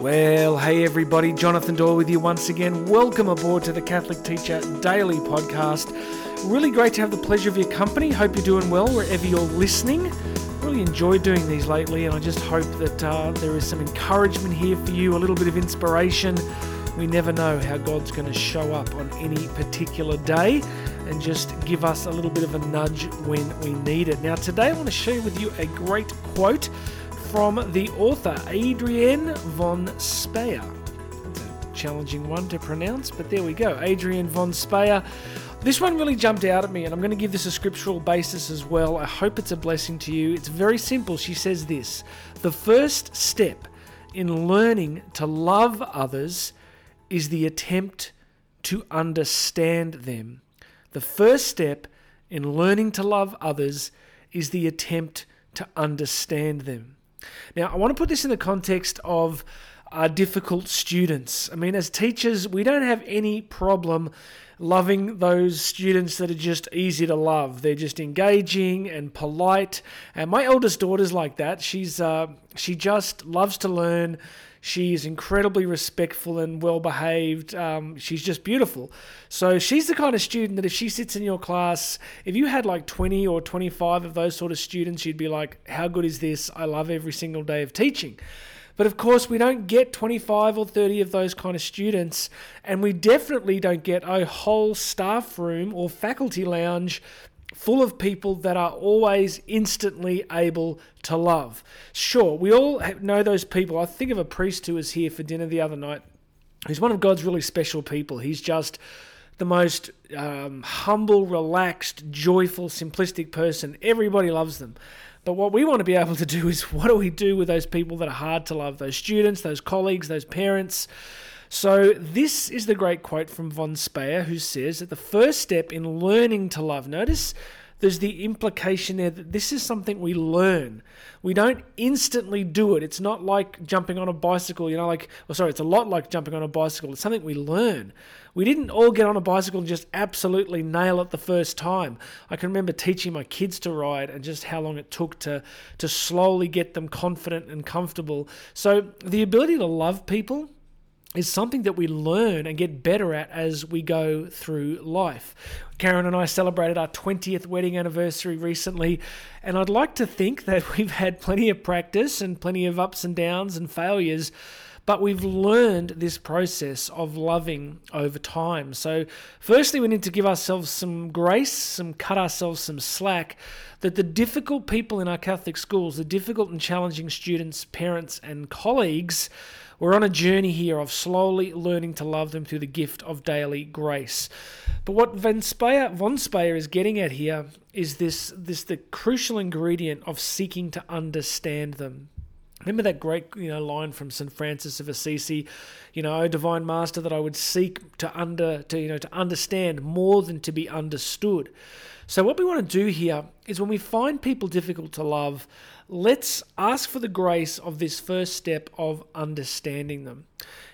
Well, hey everybody, Jonathan Doyle with you once again. Welcome aboard to the Catholic Teacher Daily Podcast. Really great to have the pleasure of your company. Hope you're doing well wherever you're listening. Really enjoyed doing these lately, and I just hope that uh, there is some encouragement here for you, a little bit of inspiration. We never know how God's going to show up on any particular day and just give us a little bit of a nudge when we need it. Now, today I want to share with you a great quote from the author Adrienne von Speyr. It's a challenging one to pronounce, but there we go. Adrienne von Speyr. This one really jumped out at me, and I'm going to give this a scriptural basis as well. I hope it's a blessing to you. It's very simple. She says this The first step in learning to love others is the attempt to understand them. The first step in learning to love others is the attempt to understand them. Now, I want to put this in the context of uh, difficult students. I mean, as teachers, we don't have any problem loving those students that are just easy to love. They're just engaging and polite. And my eldest daughter's like that. She's uh, she just loves to learn. She's incredibly respectful and well behaved. Um, she's just beautiful. So she's the kind of student that if she sits in your class, if you had like 20 or 25 of those sort of students, you'd be like, How good is this? I love every single day of teaching. But of course, we don't get 25 or 30 of those kind of students, and we definitely don't get a whole staff room or faculty lounge full of people that are always instantly able to love. Sure, we all know those people. I think of a priest who was here for dinner the other night. He's one of God's really special people. He's just the most um, humble, relaxed, joyful, simplistic person. Everybody loves them. But what we want to be able to do is what do we do with those people that are hard to love? Those students, those colleagues, those parents. So, this is the great quote from von Speyr, who says that the first step in learning to love, notice there's the implication there that this is something we learn. We don't instantly do it. It's not like jumping on a bicycle, you know, like, well, sorry, it's a lot like jumping on a bicycle. It's something we learn. We didn't all get on a bicycle and just absolutely nail it the first time. I can remember teaching my kids to ride and just how long it took to, to slowly get them confident and comfortable. So, the ability to love people is something that we learn and get better at as we go through life. Karen and I celebrated our 20th wedding anniversary recently, and I'd like to think that we've had plenty of practice and plenty of ups and downs and failures, but we've learned this process of loving over time. So, firstly, we need to give ourselves some grace, some cut ourselves some slack that the difficult people in our Catholic schools, the difficult and challenging students, parents, and colleagues, we're on a journey here of slowly learning to love them through the gift of daily grace. But what von Speyr, von Speyr is getting at here is this, this the crucial ingredient of seeking to understand them. Remember that great you know line from St Francis of Assisi, you know, O divine master that I would seek to under to you know to understand more than to be understood. So what we want to do here is when we find people difficult to love, let's ask for the grace of this first step of understanding them.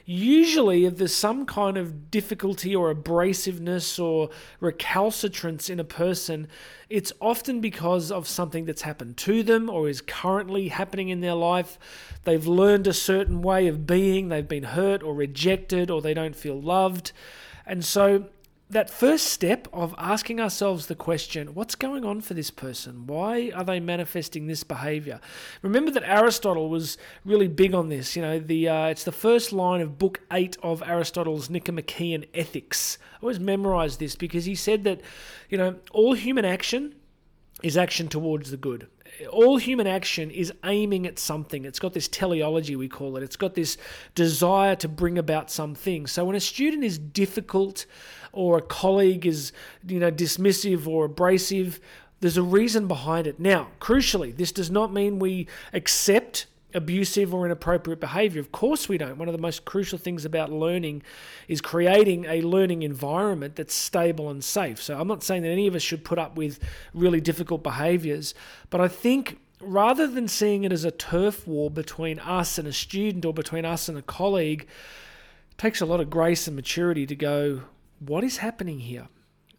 Usually, if there's some kind of difficulty or abrasiveness or recalcitrance in a person, it's often because of something that's happened to them or is currently happening in their life. They've learned a certain way of being, they've been hurt or rejected, or they don't feel loved. And so that first step of asking ourselves the question what's going on for this person? Why are they manifesting this behavior? Remember that Aristotle was really big on this. You know, the uh, it's the first line of book eight of Aristotle's Nicomachean Ethics. I always memorize this because he said that, you know, all human action is action towards the good all human action is aiming at something. It's got this teleology, we call it. It's got this desire to bring about something. So when a student is difficult or a colleague is, you know, dismissive or abrasive, there's a reason behind it. Now, crucially, this does not mean we accept abusive or inappropriate behavior. Of course, we don't. One of the most crucial things about learning is creating a learning environment that's stable and safe. So, I'm not saying that any of us should put up with really difficult behaviors, but I think rather than seeing it as a turf war between us and a student or between us and a colleague, it takes a lot of grace and maturity to go, what is happening here?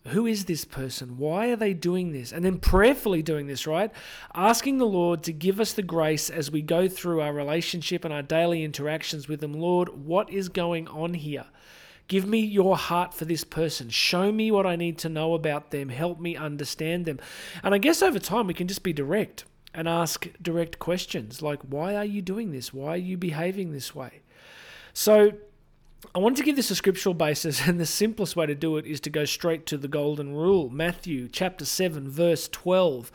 Who is this person? Why are they doing this? And then prayerfully doing this, right? Asking the Lord to give us the grace as we go through our relationship and our daily interactions with Him. Lord, what is going on here? Give me your heart for this person. Show me what I need to know about them. Help me understand them. And I guess over time we can just be direct and ask direct questions like, why are you doing this? Why are you behaving this way? So, I wanted to give this a scriptural basis, and the simplest way to do it is to go straight to the golden rule. Matthew chapter 7, verse 12.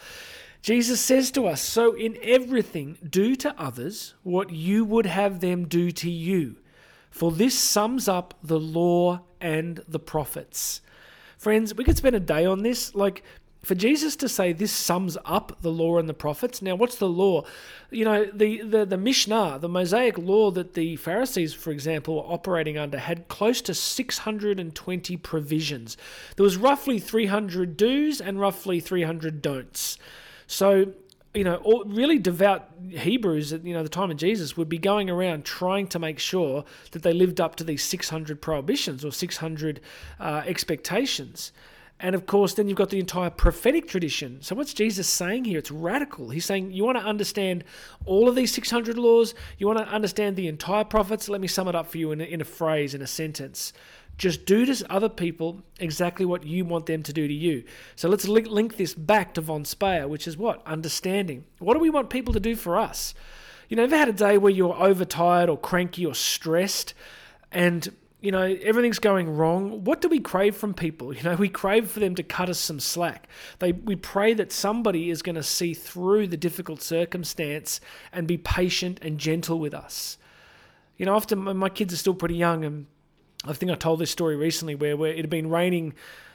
Jesus says to us, So in everything, do to others what you would have them do to you, for this sums up the law and the prophets. Friends, we could spend a day on this. Like, for Jesus to say this sums up the law and the prophets. Now, what's the law? You know, the, the, the Mishnah, the Mosaic law that the Pharisees, for example, were operating under, had close to 620 provisions. There was roughly 300 do's and roughly 300 don'ts. So, you know, all, really devout Hebrews at you know the time of Jesus would be going around trying to make sure that they lived up to these 600 prohibitions or 600 uh, expectations. And of course, then you've got the entire prophetic tradition. So, what's Jesus saying here? It's radical. He's saying, You want to understand all of these 600 laws? You want to understand the entire prophets? Let me sum it up for you in a, in a phrase, in a sentence. Just do to other people exactly what you want them to do to you. So, let's link, link this back to Von Speyr, which is what? Understanding. What do we want people to do for us? You know, ever had a day where you're overtired or cranky or stressed? And you know, everything's going wrong. What do we crave from people? You know, we crave for them to cut us some slack. They, we pray that somebody is going to see through the difficult circumstance and be patient and gentle with us. You know, often my kids are still pretty young, and I think I told this story recently where, where it had been raining,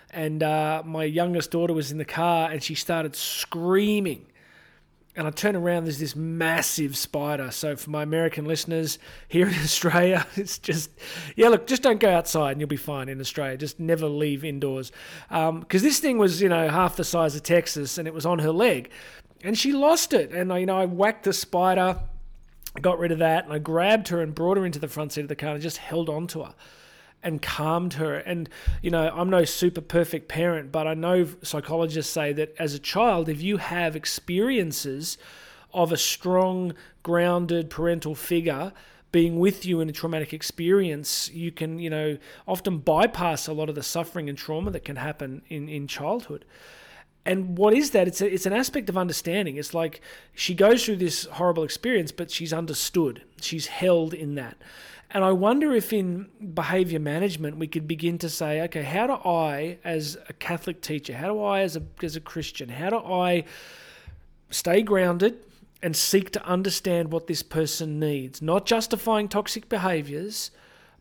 and uh, my youngest daughter was in the car and she started screaming and I turn around, there's this massive spider. So for my American listeners here in Australia, it's just, yeah, look, just don't go outside and you'll be fine in Australia. Just never leave indoors. Because um, this thing was, you know, half the size of Texas and it was on her leg. And she lost it. And, you know, I whacked the spider, got rid of that, and I grabbed her and brought her into the front seat of the car and just held on to her and calmed her. And, you know, I'm no super perfect parent, but I know psychologists say that as a child, if you have experiences of a strong, grounded parental figure, being with you in a traumatic experience, you can, you know, often bypass a lot of the suffering and trauma that can happen in, in childhood. And what is that? It's a, it's an aspect of understanding. It's like she goes through this horrible experience, but she's understood. She's held in that. And I wonder if in behavior management we could begin to say, okay, how do I, as a Catholic teacher, how do I, as a, as a Christian, how do I stay grounded and seek to understand what this person needs? Not justifying toxic behaviors,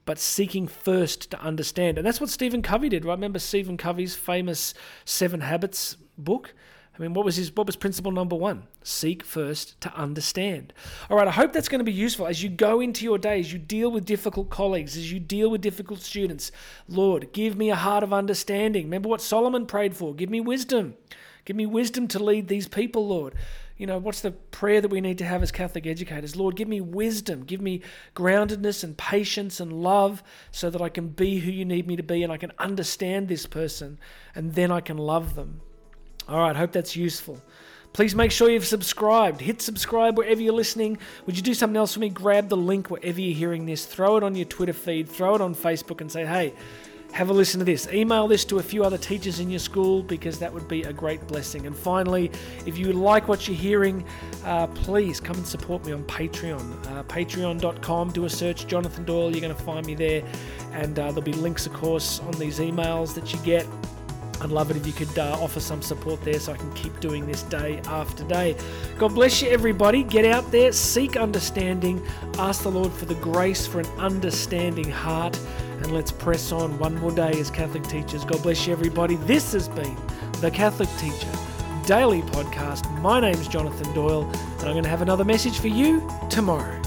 but seeking first to understand. And that's what Stephen Covey did, right? Remember Stephen Covey's famous Seven Habits book? I mean, what was his what was principle number 1? Seek first to understand. All right, I hope that's going to be useful as you go into your days, you deal with difficult colleagues, as you deal with difficult students. Lord, give me a heart of understanding. Remember what Solomon prayed for? Give me wisdom. Give me wisdom to lead these people, Lord. You know, what's the prayer that we need to have as Catholic educators? Lord, give me wisdom, give me groundedness and patience and love so that I can be who you need me to be and I can understand this person and then I can love them. All right, hope that's useful. Please make sure you've subscribed. Hit subscribe wherever you're listening. Would you do something else for me? Grab the link wherever you're hearing this, throw it on your Twitter feed, throw it on Facebook, and say, hey, have a listen to this. Email this to a few other teachers in your school because that would be a great blessing. And finally, if you like what you're hearing, uh, please come and support me on Patreon. Uh, Patreon.com, do a search, Jonathan Doyle, you're going to find me there. And uh, there'll be links, of course, on these emails that you get. I'd love it if you could uh, offer some support there so I can keep doing this day after day. God bless you, everybody. Get out there, seek understanding, ask the Lord for the grace for an understanding heart, and let's press on one more day as Catholic teachers. God bless you, everybody. This has been the Catholic Teacher Daily Podcast. My name's Jonathan Doyle, and I'm going to have another message for you tomorrow.